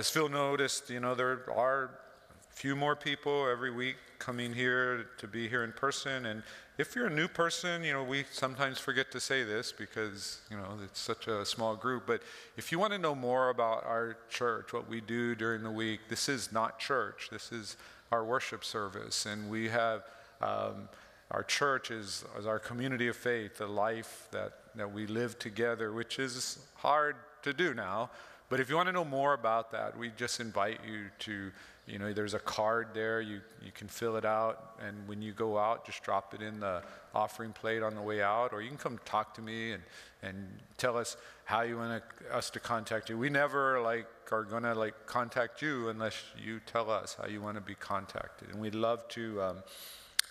as Phil noticed, you know, there are a few more people every week coming here to be here in person. And if you're a new person, you know, we sometimes forget to say this because, you know, it's such a small group. But if you want to know more about our church, what we do during the week, this is not church. This is our worship service. And we have um, our church is, is our community of faith, the life that, that we live together, which is hard to do now. But if you want to know more about that, we just invite you to, you know, there's a card there. You, you can fill it out. And when you go out, just drop it in the offering plate on the way out. Or you can come talk to me and, and tell us how you want us to contact you. We never, like, are going to, like, contact you unless you tell us how you want to be contacted. And we'd love to, um,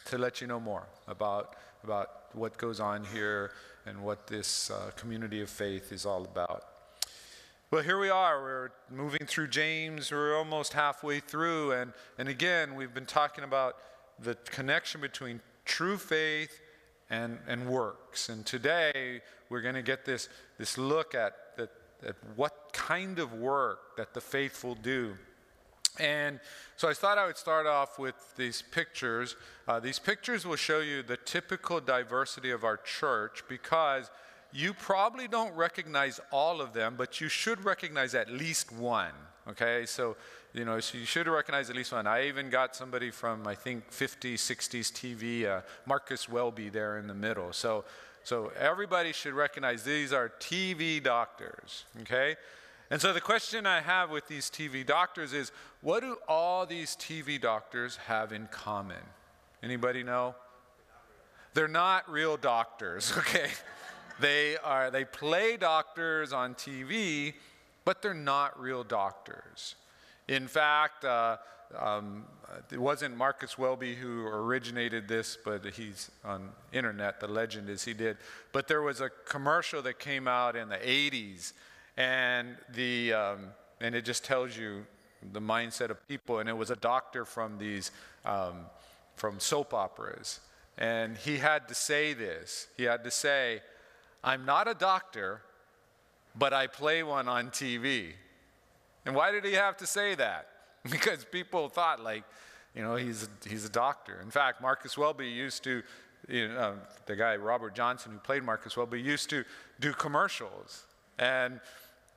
to let you know more about, about what goes on here and what this uh, community of faith is all about. Well, here we are. We're moving through James. We're almost halfway through. And, and again, we've been talking about the connection between true faith and, and works. And today, we're going to get this, this look at, at, at what kind of work that the faithful do. And so I thought I would start off with these pictures. Uh, these pictures will show you the typical diversity of our church because you probably don't recognize all of them, but you should recognize at least one. Okay, so you know, so you should recognize at least one. I even got somebody from I think 50s, 60s TV, uh, Marcus Welby there in the middle. So, so everybody should recognize these are TV doctors. Okay, and so the question I have with these TV doctors is, what do all these TV doctors have in common? Anybody know? They're not real doctors. Okay. They are they play doctors on TV, but they're not real doctors. In fact, uh, um, it wasn't Marcus Welby who originated this, but he's on internet. The legend is he did. But there was a commercial that came out in the 80s, and the um, and it just tells you the mindset of people. And it was a doctor from these um, from soap operas, and he had to say this. He had to say, I'm not a doctor, but I play one on TV. And why did he have to say that? Because people thought, like, you know, he's, he's a doctor. In fact, Marcus Welby used to, you know, uh, the guy Robert Johnson who played Marcus Welby used to do commercials. And,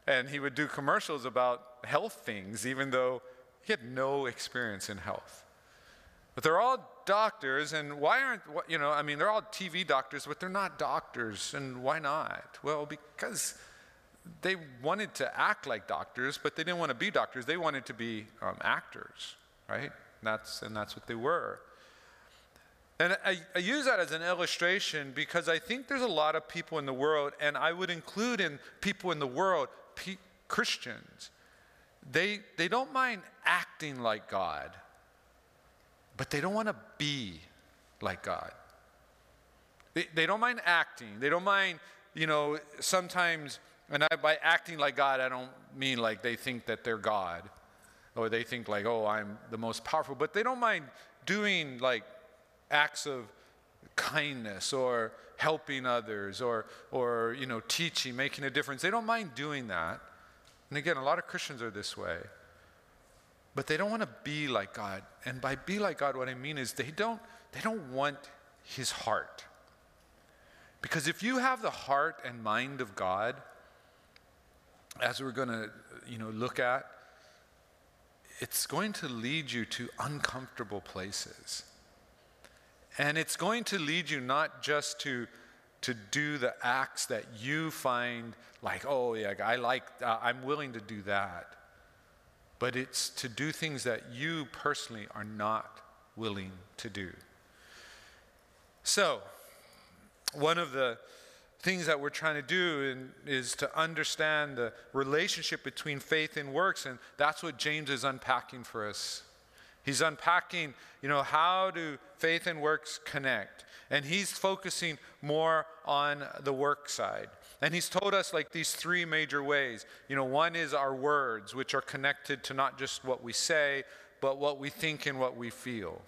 and he would do commercials about health things, even though he had no experience in health. But they're all doctors, and why aren't, you know, I mean, they're all TV doctors, but they're not doctors, and why not? Well, because they wanted to act like doctors, but they didn't want to be doctors. They wanted to be um, actors, right? And that's, and that's what they were. And I, I, use that as an illustration because I think there's a lot of people in the world, and I would include in people in the world, Christians. They, they don't mind acting like God but they don't want to be like God. They, they don't mind acting. They don't mind, you know, sometimes, and I, by acting like God, I don't mean like they think that they're God or they think like, oh, I'm the most powerful, but they don't mind doing like acts of kindness or helping others or, or you know, teaching, making a difference. They don't mind doing that. And again, a lot of Christians are this way. But they don't want to be like God. And by be like God, what I mean is they don't, they don't want his heart. Because if you have the heart and mind of God, as we're going to you know, look at, it's going to lead you to uncomfortable places. And it's going to lead you not just to, to do the acts that you find like, oh, yeah, I like, uh, I'm willing to do that but it's to do things that you personally are not willing to do. So, one of the things that we're trying to do in, is to understand the relationship between faith and works, and that's what James is unpacking for us. He's unpacking, you know, how do faith and works connect? And he's focusing more on the work side. And he's told us like these three major ways. You know, one is our words, which are connected to not just what we say, but what we think and what we feel.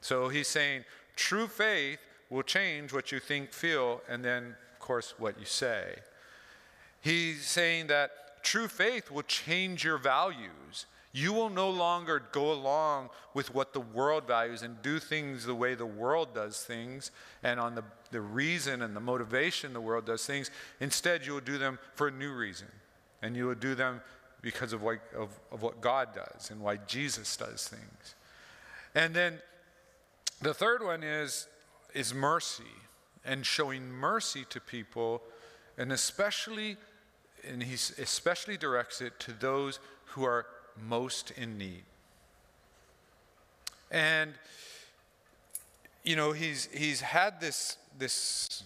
So he's saying true faith will change what you think, feel, and then, of course, what you say. He's saying that true faith will change your values. You will no longer go along with what the world values and do things the way the world does things and on the, the reason and the motivation the world does things. Instead, you will do them for a new reason. And you will do them because of what, of, of what God does and why Jesus does things. And then the third one is, is mercy and showing mercy to people, and especially, and he especially directs it to those who are most in need. And you know, he's he's had this this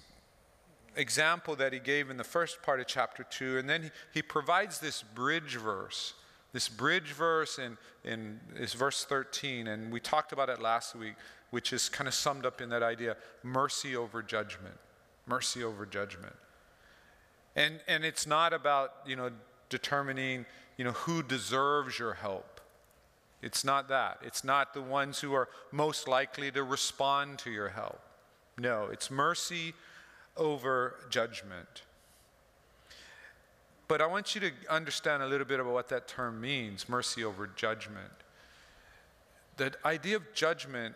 example that he gave in the first part of chapter 2 and then he, he provides this bridge verse this bridge verse in, in is verse 13 and we talked about it last week which is kind of summed up in that idea mercy over judgment mercy over judgment and and it's not about you know determining you know, who deserves your help. It's not that. It's not the ones who are most likely to respond to your help. No, it's mercy over judgment. But I want you to understand a little bit about what that term means mercy over judgment. The idea of judgment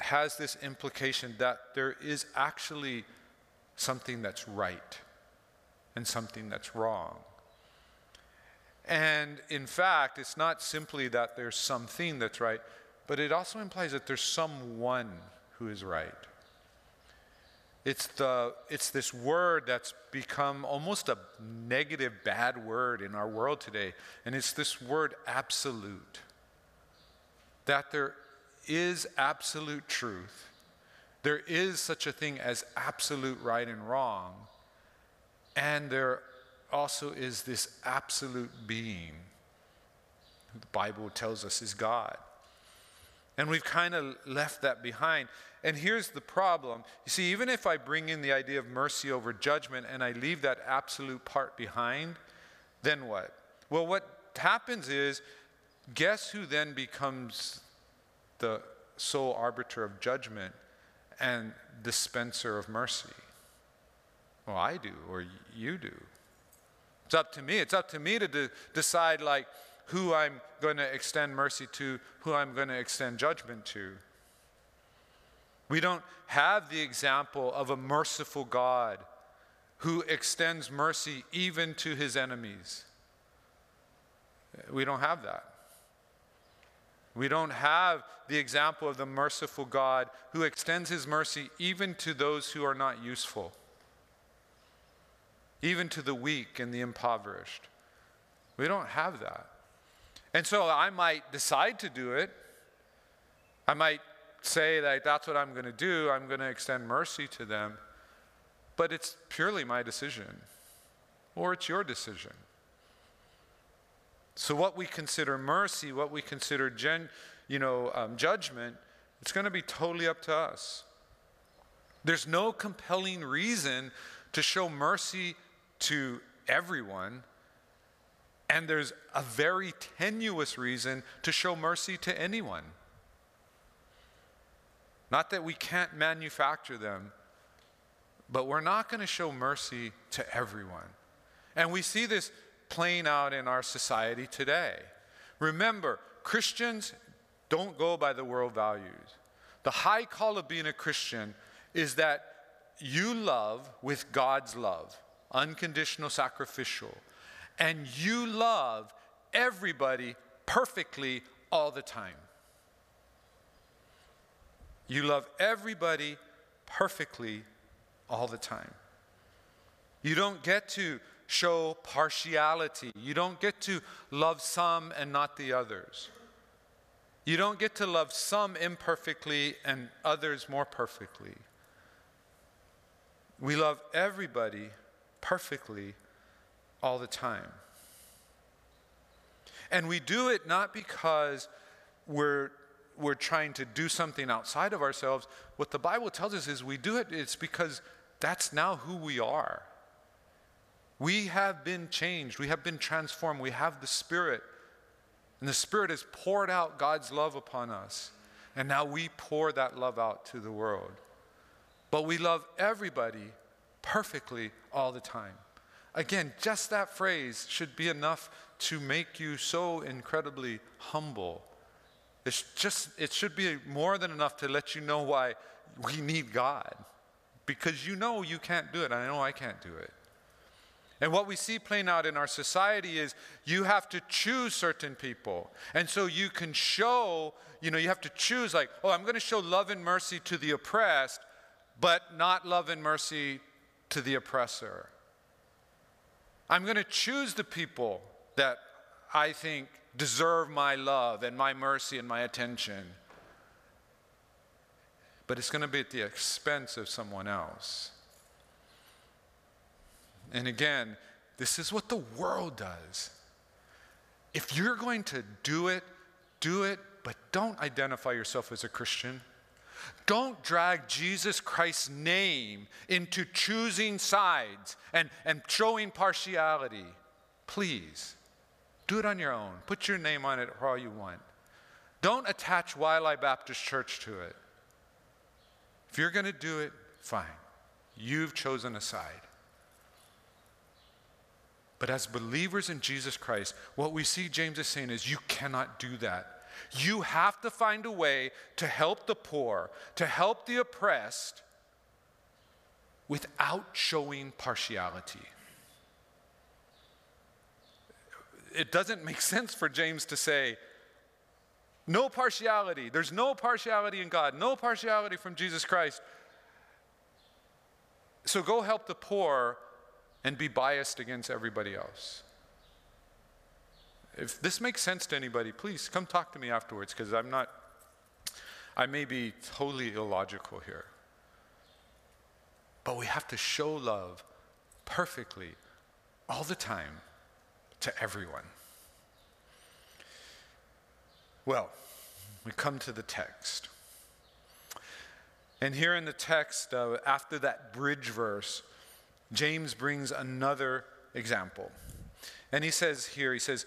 has this implication that there is actually something that's right and something that's wrong. And in fact, it's not simply that there's something that's right, but it also implies that there's someone who is right. It's, the, it's this word that's become almost a negative, bad word in our world today. And it's this word absolute. That there is absolute truth. There is such a thing as absolute right and wrong. And there also is this absolute being the Bible tells us is God. And we've kind of left that behind. And here's the problem. You see, even if I bring in the idea of mercy over judgment and I leave that absolute part behind, then what? Well, what happens is, guess who then becomes the sole arbiter of judgment and dispenser of mercy? Well, I do, or you do. It's up to me. It's up to me to de- decide, like, who I'm going to extend mercy to, who I'm going to extend judgment to. We don't have the example of a merciful God who extends mercy even to his enemies. We don't have that. We don't have the example of the merciful God who extends his mercy even to those who are not useful even to the weak and the impoverished. We don't have that. And so I might decide to do it. I might say that that's what I'm going to do. I'm going to extend mercy to them. But it's purely my decision, or it's your decision. So, what we consider mercy, what we consider gen, you know, um, judgment, it's going to be totally up to us. There's no compelling reason to show mercy to everyone, and there's a very tenuous reason to show mercy to anyone. Not that we can't manufacture them, but we're not going to show mercy to everyone. And we see this playing out in our society today. Remember, Christians don't go by the world values. The high call of being a Christian is that you love with God's love unconditional, sacrificial. And you love everybody perfectly all the time. You love everybody perfectly all the time. You don't get to show partiality. You don't get to love some and not the others. You don't get to love some imperfectly and others more perfectly. We love everybody perfectly all the time. And we do it not because we're, we're trying to do something outside of ourselves. What the Bible tells us is we do it, it's because that's now who we are. We have been changed, we have been transformed, we have the Spirit. And the Spirit has poured out God's love upon us. And now we pour that love out to the world. But we love everybody perfectly all the time. Again, just that phrase should be enough to make you so incredibly humble. It's just, it should be more than enough to let you know why we need God. Because you know you can't do it. I know I can't do it. And what we see playing out in our society is you have to choose certain people. And so you can show, you know, you have to choose, like, oh, I'm going to show love and mercy to the oppressed, but not love and mercy to the oppressor. I'm going to choose the people that I think deserve my love and my mercy and my attention. But it's going to be at the expense of someone else. And again, this is what the world does. If you're going to do it, do it, but don't identify yourself as a Christian. Don't drag Jesus Christ's name into choosing sides and, and showing partiality. Please, do it on your own. Put your name on it all you want. Don't attach Waialae Baptist Church to it. If you're going to do it, fine. You've chosen a side. But as believers in Jesus Christ, what we see James is saying is you cannot do that. You have to find a way to help the poor, to help the oppressed, without showing partiality. It doesn't make sense for James to say, no partiality. There's no partiality in God, no partiality from Jesus Christ. So go help the poor and be biased against everybody else. If this makes sense to anybody, please come talk to me afterwards because I'm not, I may be totally illogical here. But we have to show love perfectly all the time to everyone. Well, we come to the text. And here in the text, uh, after that bridge verse, James brings another example. And he says here, he says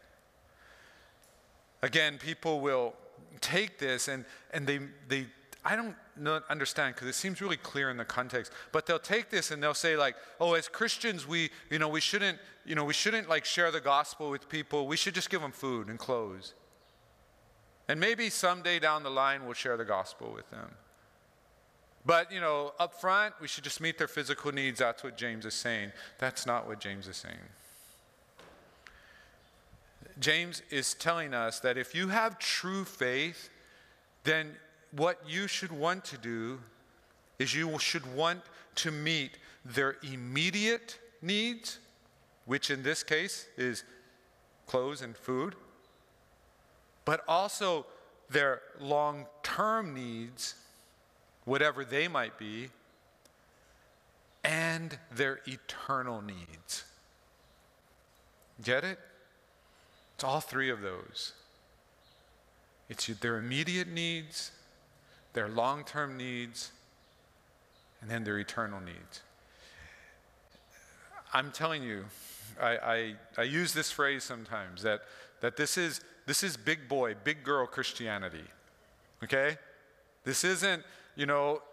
Again, people will take this and, and they, they, I don't understand because it seems really clear in the context, but they'll take this and they'll say like, oh, as Christians, we, you know, we shouldn't, you know, we shouldn't like share the gospel with people. We should just give them food and clothes. And maybe someday down the line, we'll share the gospel with them. But, you know, up front, we should just meet their physical needs. That's what James is saying. That's not what James is saying. James is telling us that if you have true faith, then what you should want to do is you should want to meet their immediate needs, which in this case is clothes and food, but also their long term needs whatever they might be, and their eternal needs. Get it? It's all three of those. It's their immediate needs, their long term needs, and then their eternal needs. I'm telling you, I, I, I, use this phrase sometimes that, that this, is, this is big boy, big girl Christianity. Okay? This isn't you know,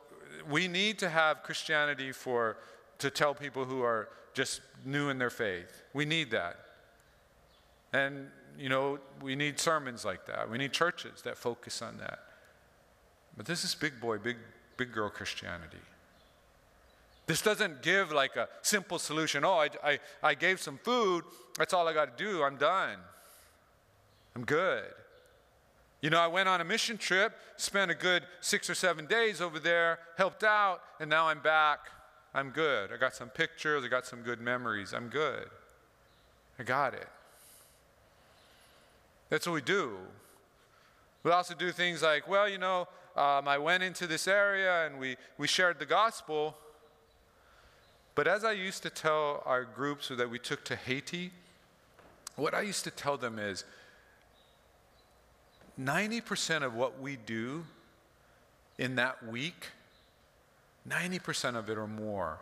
we need to have Christianity for to tell people who are just new in their faith. We need that. And you know, we need sermons like that. We need churches that focus on that. But this is big boy, big big girl Christianity. This doesn't give like a simple solution. Oh, I, I, I gave some food. That's all I got to do. I'm done. I'm good. You know, I went on a mission trip, spent a good six or seven days over there, helped out, and now I'm back. I'm good. I got some pictures, I got some good memories. I'm good. I got it. That's what we do. We also do things like, well, you know, um, I went into this area and we, we shared the gospel. But as I used to tell our groups that we took to Haiti, what I used to tell them is 90% of what we do in that week, 90% of it or more,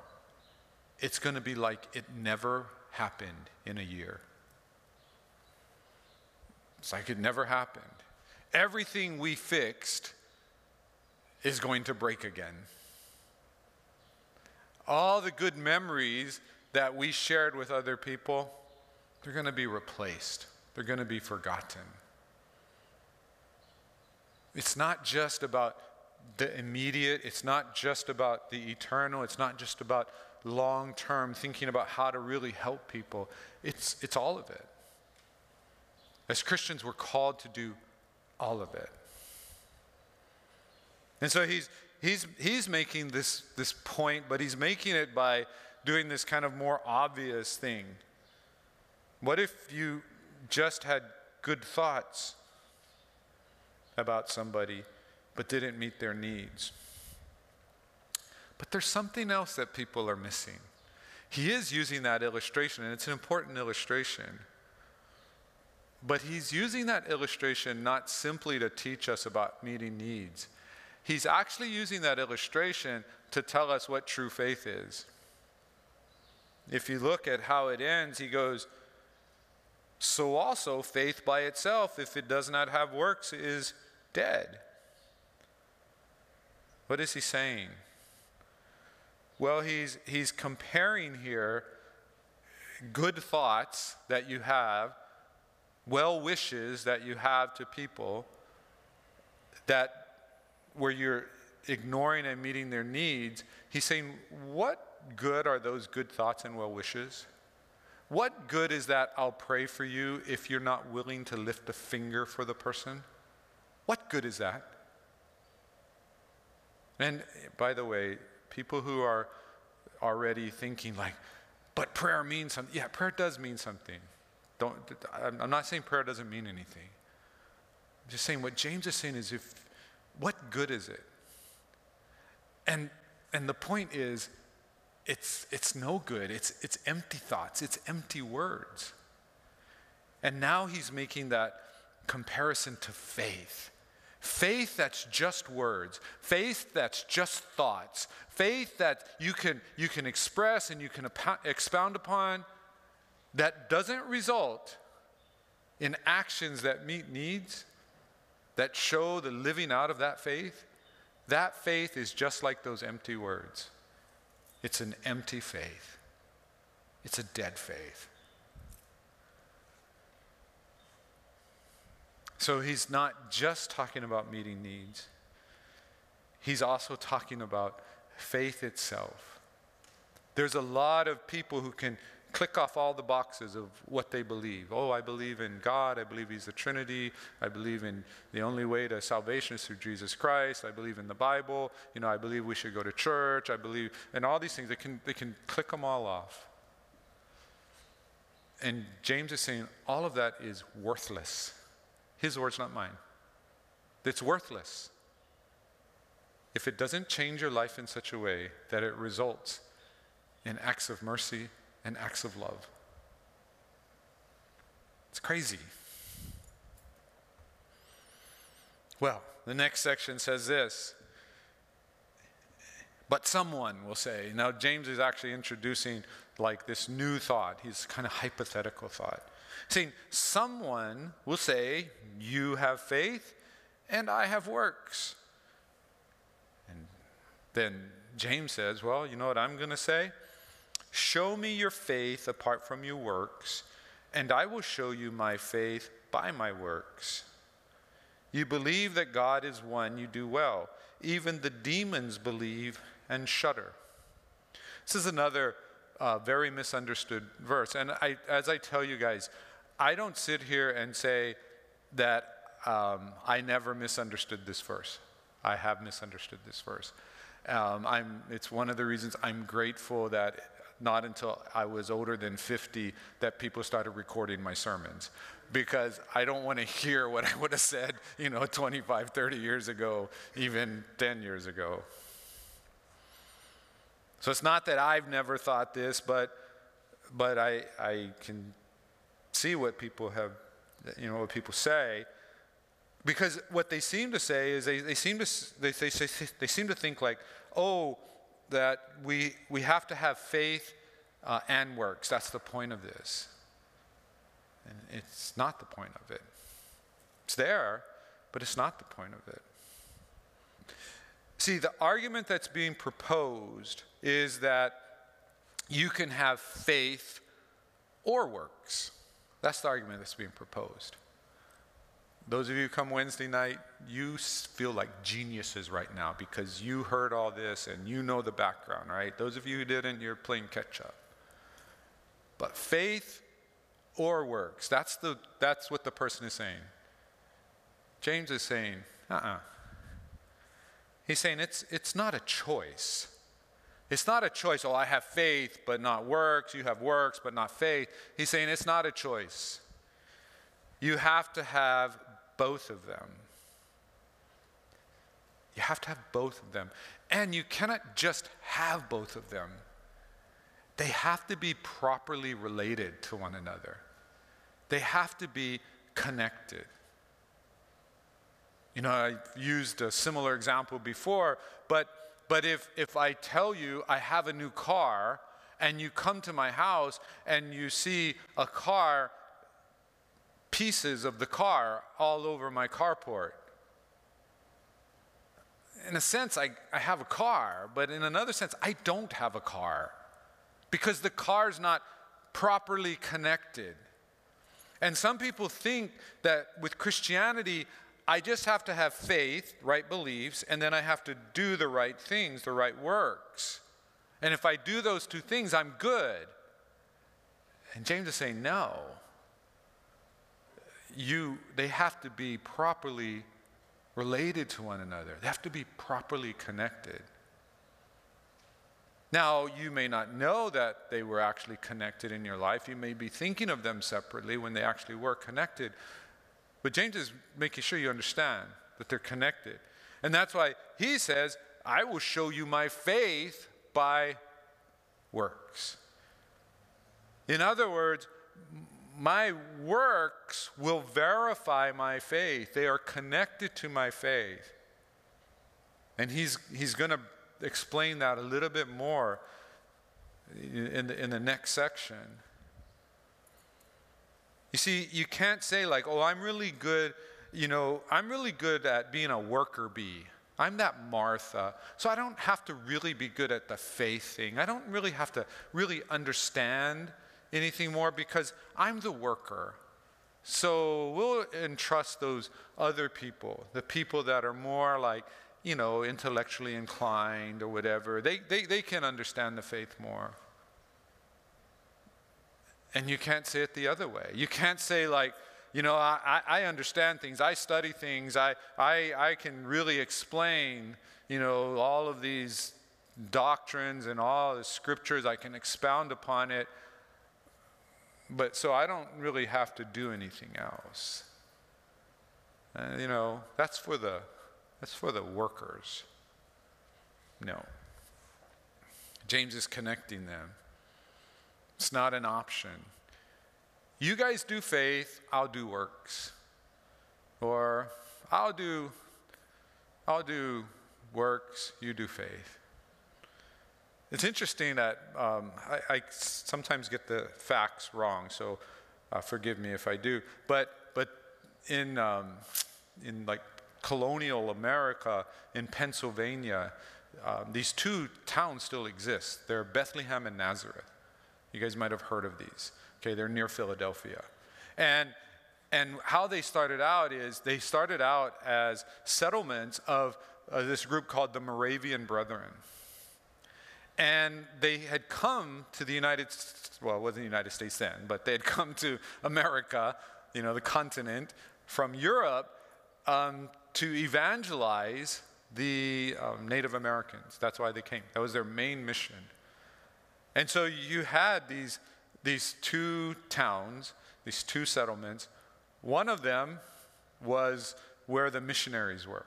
it's going to be like it never happened in a year. It's like it never happened. Everything we fixed is going to break again. All the good memories that we shared with other people, they're going to be replaced, they're going to be forgotten. It's not just about the immediate, it's not just about the eternal, it's not just about long term thinking about how to really help people. It's, it's all of it. As Christians, we're called to do all of it. And so he's, he's, he's making this, this point, but he's making it by doing this kind of more obvious thing. What if you just had good thoughts about somebody but didn't meet their needs? But there's something else that people are missing. He is using that illustration, and it's an important illustration. But he's using that illustration not simply to teach us about meeting needs. He's actually using that illustration to tell us what true faith is. If you look at how it ends, he goes, So also faith by itself, if it does not have works, is dead. What is he saying? Well, he's, he's comparing here good thoughts that you have, well wishes that you have to people, that where you're ignoring and meeting their needs. He's saying, What good are those good thoughts and well wishes? What good is that I'll pray for you if you're not willing to lift a finger for the person? What good is that? And by the way, people who are already thinking like, but prayer means something. Yeah, prayer does mean something. Don't, I'm not saying prayer doesn't mean anything. I'm just saying what James is saying is if, what good is it? And, and the point is, it's, it's no good. It's, it's empty thoughts, it's empty words. And now he's making that comparison to faith. Faith that's just words, faith that's just thoughts, faith that you can, you can express and you can expound upon, that doesn't result in actions that meet needs, that show the living out of that faith, that faith is just like those empty words. It's an empty faith, it's a dead faith. So he's not just talking about meeting needs, he's also talking about faith itself. There's a lot of people who can click off all the boxes of what they believe. Oh, I believe in God. I believe He's the Trinity. I believe in the only way to salvation is through Jesus Christ. I believe in the Bible. You know, I believe we should go to church. I believe, and all these things. They can, they can click them all off. And James is saying all of that is worthless. His words, not mine. It's worthless if it doesn't change your life in such a way that it results in acts of mercy and acts of love. It's crazy. Well, the next section says this. But someone will say, now James is actually introducing like this new thought. He's kind of hypothetical thought. Saying, someone will say, You have faith and I have works. And then James says, Well, you know what I'm going to say? Show me your faith apart from your works, and I will show you my faith by my works. You believe that God is one, you do well. Even the demons believe and shudder. This is another uh, very misunderstood verse. And I, as I tell you guys, I don't sit here and say that um, I never misunderstood this verse. I have misunderstood this verse. Um, it's one of the reasons I'm grateful that not until I was older than 50 that people started recording my sermons because I don't want to hear what I would have said, you know, 25, 30 years ago, even 10 years ago. So it's not that I've never thought this, but, but I, I can see what people have, you know, what people say. Because what they seem to say is they, they, seem, to, they, they, they seem to think like, oh, that we, we have to have faith uh, and works. That's the point of this. And it's not the point of it. It's there, but it's not the point of it. See, the argument that's being proposed is that you can have faith or works. That's the argument that's being proposed. Those of you who come Wednesday night, you feel like geniuses right now because you heard all this and you know the background, right? Those of you who didn't, you're playing catch up. But faith or works, that's, the, that's what the person is saying. James is saying, uh uh-uh. uh He's saying it's, it's not a choice. It's not a choice, oh, I have faith but not works, you have works but not faith. He's saying it's not a choice. You have to have both of them. You have to have both of them. And you cannot just have both of them, they have to be properly related to one another, they have to be connected. You know, I used a similar example before, but, but if, if I tell you I have a new car and you come to my house and you see a car pieces of the car all over my carport. In a sense, I, I have a car, but in another sense, I don't have a car because the car's not properly connected. And some people think that with Christianity, I just have to have faith, right beliefs, and then I have to do the right things, the right works. And if I do those two things, I'm good. And James is saying, no you, they have to be properly related to one another. They have to be properly connected. Now, you may not know that they were actually connected in your life. You may be thinking of them separately when they actually were connected. But James is making sure you understand that they're connected. And that's why he says, I will show you my faith by works. In other words, my works will verify my faith. They are connected to my faith. And he's, he's going to explain that a little bit more in the, in the next section. You see, you can't say, like, oh, I'm really good, you know, I'm really good at being a worker bee. I'm that Martha. So I don't have to really be good at the faith thing. I don't really have to really understand anything more because I'm the worker. So we'll entrust those other people, the people that are more like, you know, intellectually inclined or whatever. They, they, they can understand the faith more. And you can't say it the other way. You can't say, like, you know, I, I understand things, I study things, I, I, I can really explain, you know, all of these doctrines and all the scriptures, I can expound upon it. But so I don't really have to do anything else. Uh, you know, that's for the that's for the workers. No. James is connecting them. It's not an option. You guys do faith, I'll do works. Or I'll do I'll do works, you do faith. It's interesting that um, I, I, sometimes get the facts wrong, so uh, forgive me if I do. But but in um, in like colonial America in Pennsylvania, uh, these two towns still exist. They're Bethlehem and Nazareth. You guys might have heard of these. Okay, they're near Philadelphia, and and how they started out is they started out as settlements of uh, this group called the Moravian Brethren. And they had come to the United well, it wasn't the United States then, but they had come to America, you know, the continent, from Europe um, to evangelize the um, Native Americans. That's why they came. That was their main mission. And so you had these, these two towns, these two settlements. One of them was where the missionaries were.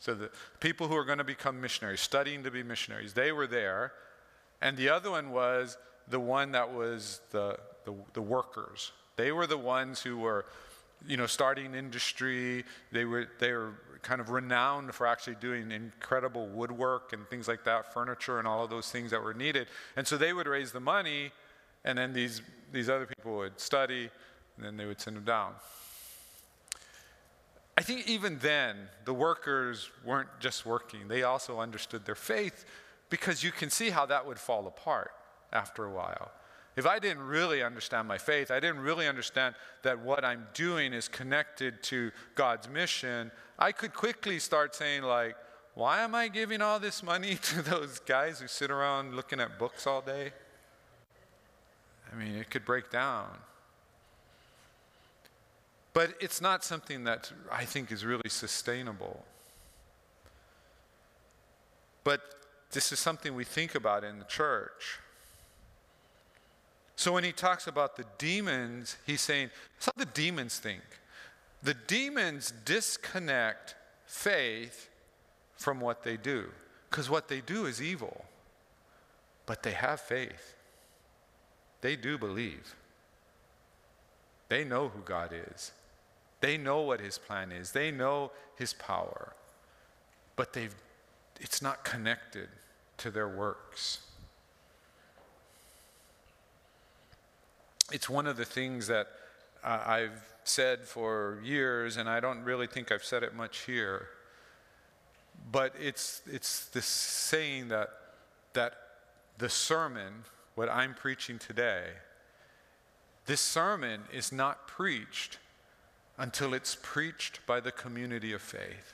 So the people who are going to become missionaries, studying to be missionaries, they were there. And the other one was the one that was the, the, the workers. They were the ones who were, you know, starting industry. They were, they were kind of renowned for actually doing incredible woodwork and things like that, furniture and all of those things that were needed. And so they would raise the money, and then these, these other people would study, and then they would send them down. I think even then, the workers weren't just working, they also understood their faith because you can see how that would fall apart after a while. If I didn't really understand my faith, I didn't really understand that what I'm doing is connected to God's mission, I could quickly start saying, like, why am I giving all this money to those guys who sit around looking at books all day? I mean, it could break down. But it's not something that I think is really sustainable. But this is something we think about in the church. So when he talks about the demons, he's saying, that's how the demons think. The demons disconnect faith from what they do, because what they do is evil. But they have faith, they do believe. They know who God is. They know what his plan is. They know his power. But they've, it's not connected to their works. It's one of the things that uh, I've said for years, and I don't really think I've said it much here. But it's, it's this saying that, that the sermon, what I'm preaching today, this sermon is not preached until it's preached by the community of faith.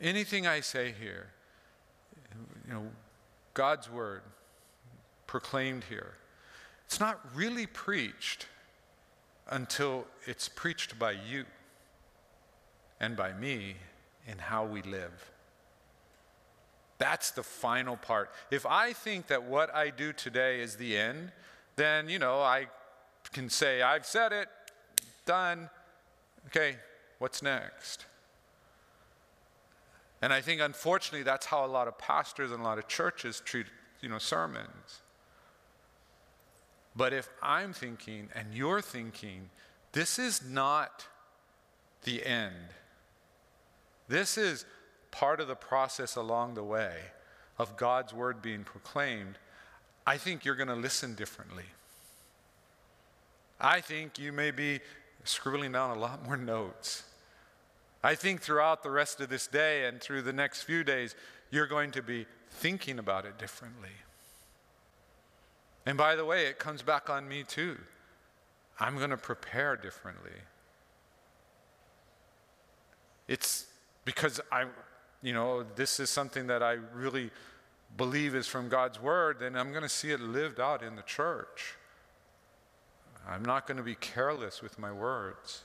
Anything I say here, you know, God's word proclaimed here, it's not really preached until it's preached by you and by me in how we live. That's the final part. If I think that what I do today is the end, then, you know, I can say, I've said it, done. Okay, what's next? And I think, unfortunately, that's how a lot of pastors and a lot of churches treat, you know, sermons. But if I'm thinking and you're thinking, this is not the end, this is part of the process along the way of God's word being proclaimed, I think you're going to listen differently. I think you may be scribbling down a lot more notes. I think throughout the rest of this day and through the next few days, you're going to be thinking about it differently. And by the way, it comes back on me too. I'm going to prepare differently. It's because I, you know, this is something that I really believe is from God's word, then I'm going to see it lived out in the church. I'm not going to be careless with my words.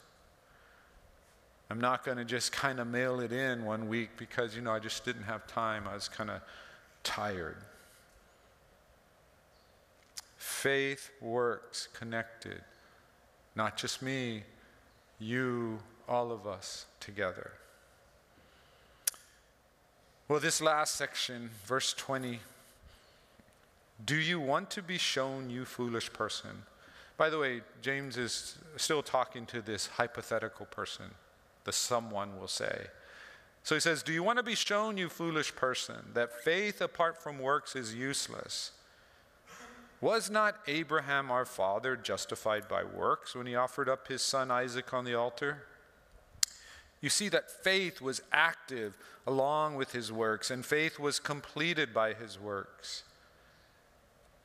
I'm not going to just kind of mail it in one week because, you know, I just didn't have time. I was kind of tired. Faith works connected. Not just me, you, all of us together. Well, this last section, verse 20. Do you want to be shown, you foolish person? By the way, James is still talking to this hypothetical person, the someone will say. So he says, Do you want to be shown, you foolish person, that faith apart from works is useless? Was not Abraham our father justified by works when he offered up his son Isaac on the altar? You see that faith was active along with his works, and faith was completed by his works.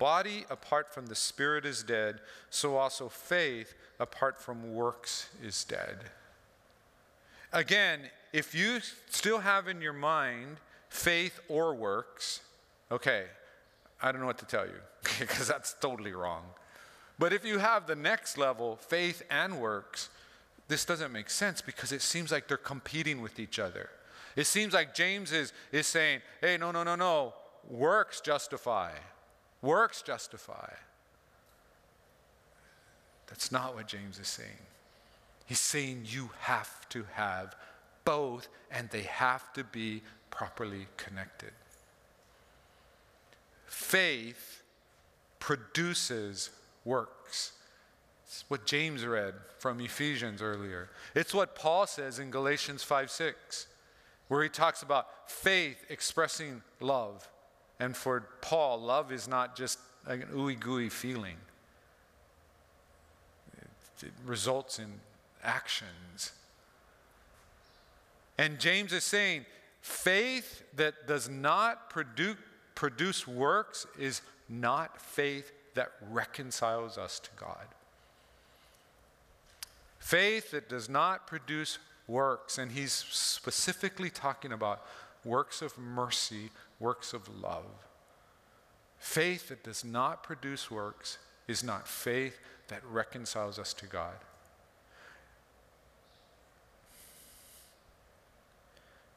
body apart from the spirit is dead, so also faith apart from works is dead. Again, if you still have in your mind faith or works, okay, I don't know what to tell you because that's totally wrong. But if you have the next level, faith and works, this doesn't make sense because it seems like they're competing with each other. It seems like James is, is saying, hey, no, no, no, no. Works justify. Works justify. That's not what James is saying. He's saying you have to have both, and they have to be properly connected. Faith produces works. It's what James read from Ephesians earlier. It's what Paul says in Galatians 5 6, where he talks about faith expressing love. And for Paul, love is not just an ooey gooey feeling, it, it results in actions. And James is saying faith that does not produce, produce works is not faith that reconciles us to God. Faith that does not produce works, and he's specifically talking about works of mercy, works of love. Faith that does not produce works is not faith that reconciles us to God.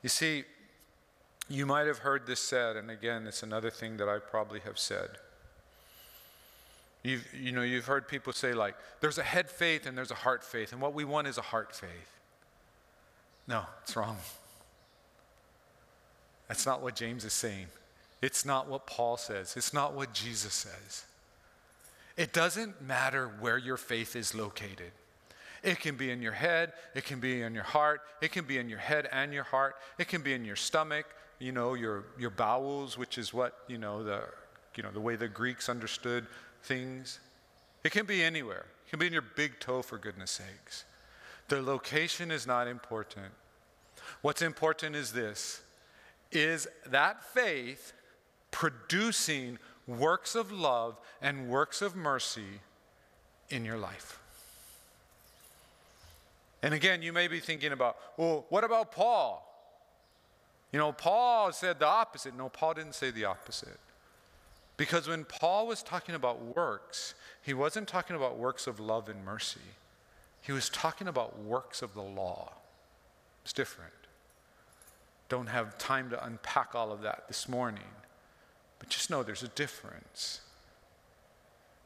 You see, you might have heard this said, and again, it's another thing that I probably have said. You've, you know, you've heard people say, like, there's a head faith and there's a heart faith, and what we want is a heart faith. No, it's wrong. That's not what James is saying. It's not what Paul says. It's not what Jesus says. It doesn't matter where your faith is located. It can be in your head, it can be in your heart, it can be in your head and your heart, it can be in your stomach, you know, your, your bowels, which is what, you know, the, you know, the way the Greeks understood things. It can be anywhere. It can be in your big toe, for goodness sakes. The location is not important. What's important is this is that faith producing works of love and works of mercy in your life. And again, you may be thinking about, well, what about Paul? You know, Paul said the opposite. No, Paul didn't say the opposite. Because when Paul was talking about works, he wasn't talking about works of love and mercy. He was talking about works of the law. It's different. Don't have time to unpack all of that this morning. But just know there's a difference.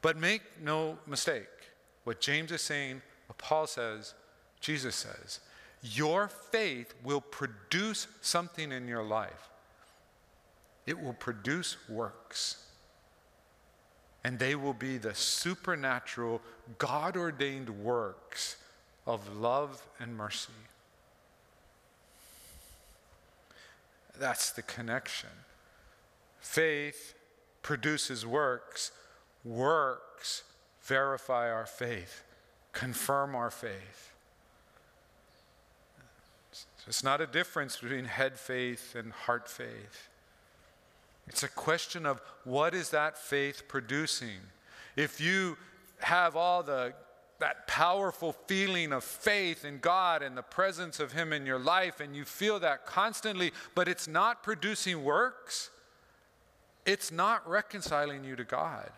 But make no mistake. What James is saying, what Paul says, Jesus says, your faith will produce something in your life. It will produce works and they will be the supernatural, God ordained works of love and mercy. That's the connection. Faith produces works, works verify our faith, confirm our faith. It's not a difference between head faith and heart faith. It's a question of what is that faith producing? If you have all the that powerful feeling of faith in God and the presence of Him in your life, and you feel that constantly, but it's not producing works, it's not reconciling you to God.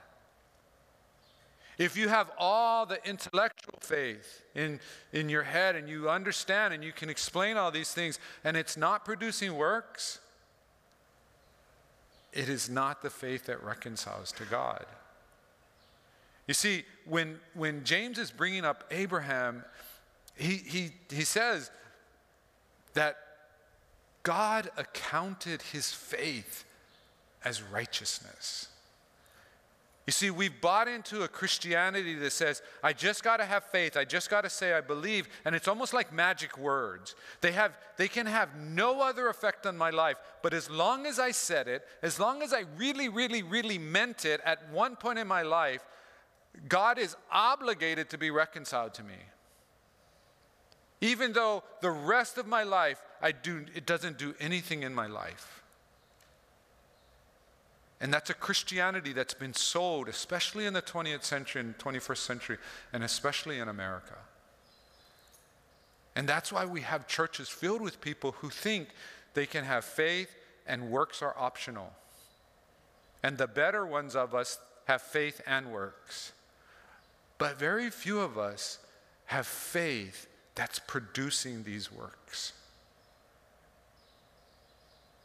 If you have all the intellectual faith in, in your head and you understand and you can explain all these things, and it's not producing works, it is not the faith that reconciles to God. You see, when, when James is bringing up Abraham, he, he, he says that God accounted his faith as righteousness. You see, we've bought into a Christianity that says, I just got to have faith. I just got to say I believe. And it's almost like magic words. They, have, they can have no other effect on my life. But as long as I said it, as long as I really, really, really meant it at one point in my life, God is obligated to be reconciled to me. Even though the rest of my life, I do, it doesn't do anything in my life. And that's a Christianity that's been sold, especially in the 20th century and 21st century, and especially in America. And that's why we have churches filled with people who think they can have faith and works are optional. And the better ones of us have faith and works. But very few of us have faith that's producing these works.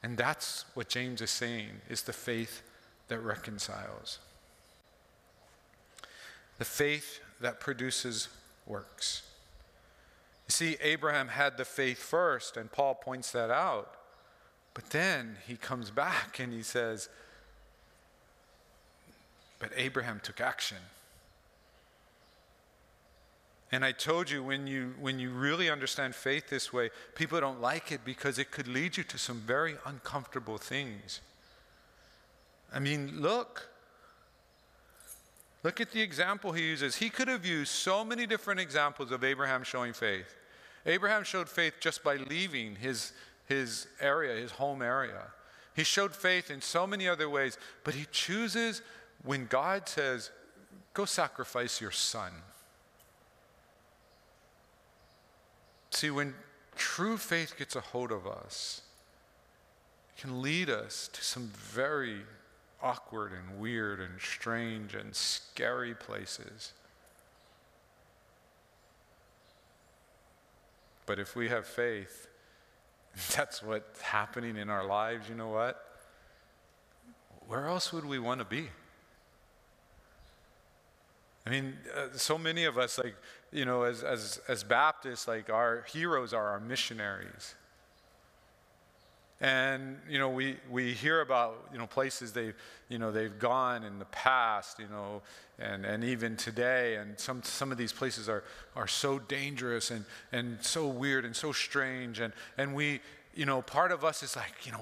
And that's what James is saying is the faith that reconciles. The faith that produces works. You see, Abraham had the faith first, and Paul points that out. But then he comes back and he says, But Abraham took action. And I told you when you when you really understand faith this way, people don't like it because it could lead you to some very uncomfortable things. I mean, look. Look at the example he uses. He could have used so many different examples of Abraham showing faith. Abraham showed faith just by leaving his, his area, his home area. He showed faith in so many other ways, but he chooses when God says, Go sacrifice your son. See, when true faith gets a hold of us, it can lead us to some very awkward and weird and strange and scary places. But if we have faith, that's what's happening in our lives, you know what? Where else would we want to be? I mean, uh, so many of us, like, you know, as, as, as Baptists, like, our heroes are our missionaries. And, you know, we, we hear about, you know, places they've, you know, they've gone in the past, you know, and, and even today. And some, some of these places are, are so dangerous and, and so weird and so strange. And, and we, you know, part of us is like, you know,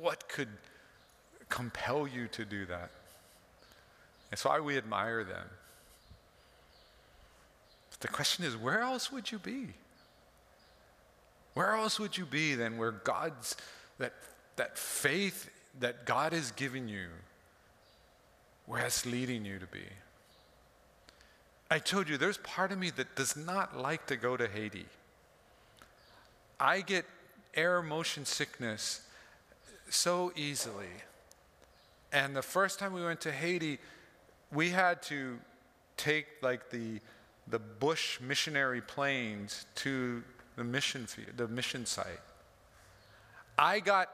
what could compel you to do that? That's why we admire them. The question is, where else would you be? Where else would you be than where God's that, that faith that God has given you, where it's leading you to be. I told you, there's part of me that does not like to go to Haiti. I get air motion sickness so easily. And the first time we went to Haiti, we had to take like the, the bush missionary planes to the mission field, the mission site. I got,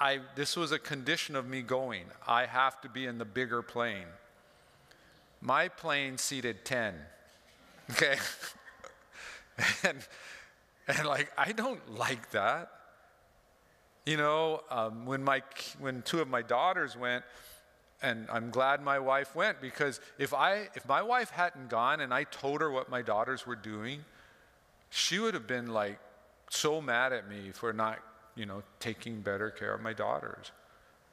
I, this was a condition of me going. I have to be in the bigger plane. My plane seated 10. Okay? and, and like, I don't like that. You know, um, when, my, when two of my daughters went, and I'm glad my wife went because if I if my wife hadn't gone and I told her what my daughters were doing, she would have been like so mad at me for not you know, taking better care of my daughters.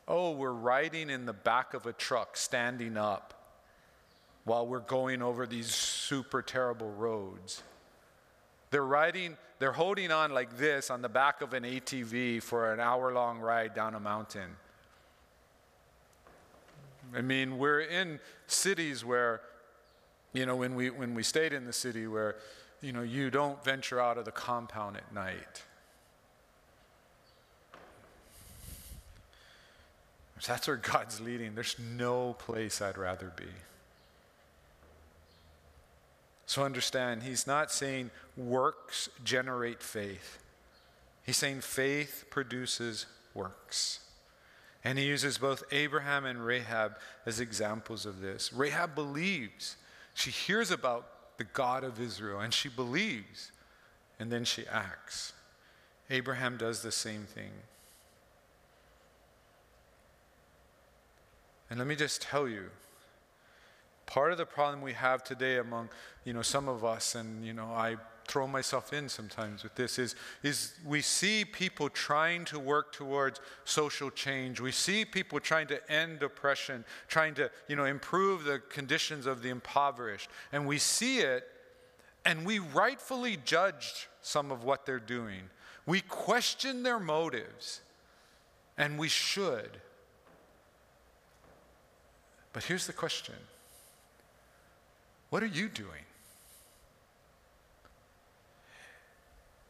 Oh, we're riding in the back of a truck, standing up while we're going over these super terrible roads. They're riding, they're holding on like this on the back of an ATV for an hour long ride down a mountain. I mean, we're in cities where, you know, when we, when we stayed in the city where, you know, you don't venture out of the compound at night. If that's where God's leading, there's no place I'd rather be. So understand, he's not saying works generate faith. He's saying faith produces works. And he uses both Abraham and Rahab as examples of this. Rahab believes. She hears about the God of Israel and she believes, and then she acts. Abraham does the same thing. And let me just tell you, part of the problem we have today among, you know, some of us, and, you know, I throw myself in sometimes with this is, is we see people trying to work towards social change. We see people trying to end oppression, trying to you know, improve the conditions of the impoverished. And we see it and we rightfully judge some of what they're doing. We question their motives and we should. But here's the question What are you doing?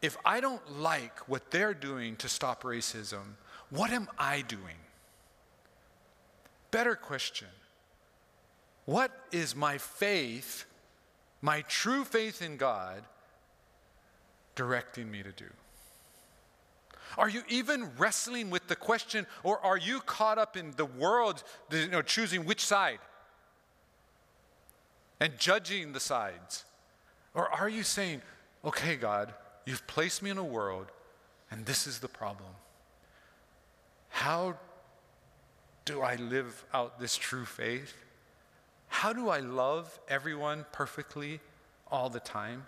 If I don't like what they're doing to stop racism, what am I doing? Better question What is my faith, my true faith in God, directing me to do? Are you even wrestling with the question, or are you caught up in the world, you know, choosing which side and judging the sides? Or are you saying, okay, God, you've placed me in a world, and this is the problem? How do I live out this true faith? How do I love everyone perfectly all the time?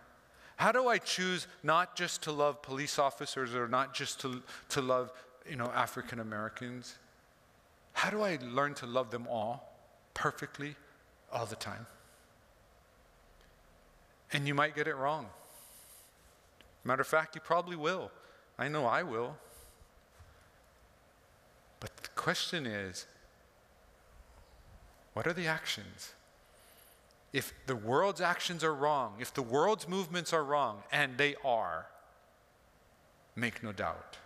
How do I choose not just to love police officers or not just to, to love you know, African Americans? How do I learn to love them all perfectly all the time? And you might get it wrong. Matter of fact, you probably will. I know I will. But the question is what are the actions? If the world's actions are wrong, if the world's movements are wrong, and they are, make no doubt.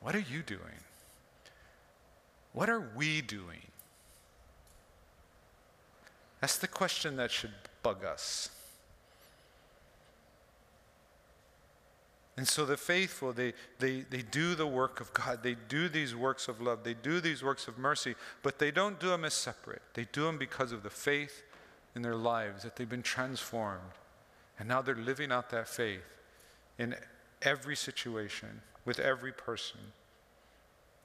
What are you doing? What are we doing? That's the question that should bug us. And so the faithful, they, they, they do the work of God. They do these works of love. They do these works of mercy, but they don't do them as separate. They do them because of the faith in their lives, that they've been transformed. And now they're living out that faith in every situation, with every person.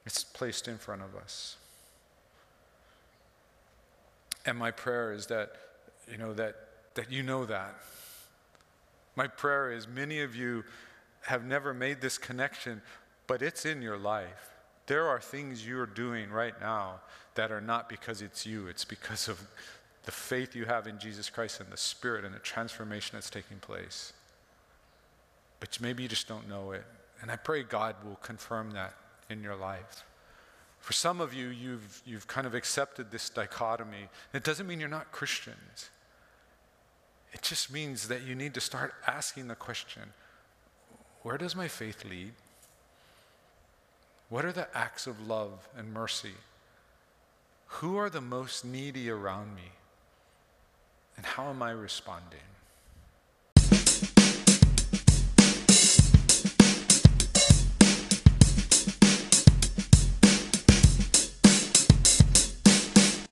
It's placed in front of us. And my prayer is that, you know, that, that you know that. My prayer is many of you have never made this connection, but it's in your life. There are things you're doing right now that are not because it's you, it's because of the faith you have in Jesus Christ and the Spirit and the transformation that's taking place. But maybe you just don't know it. And I pray God will confirm that in your life. For some of you, you've, you've kind of accepted this dichotomy. It doesn't mean you're not Christians. It just means that you need to start asking the question where does my faith lead? What are the acts of love and mercy? Who are the most needy around me? And how am I responding?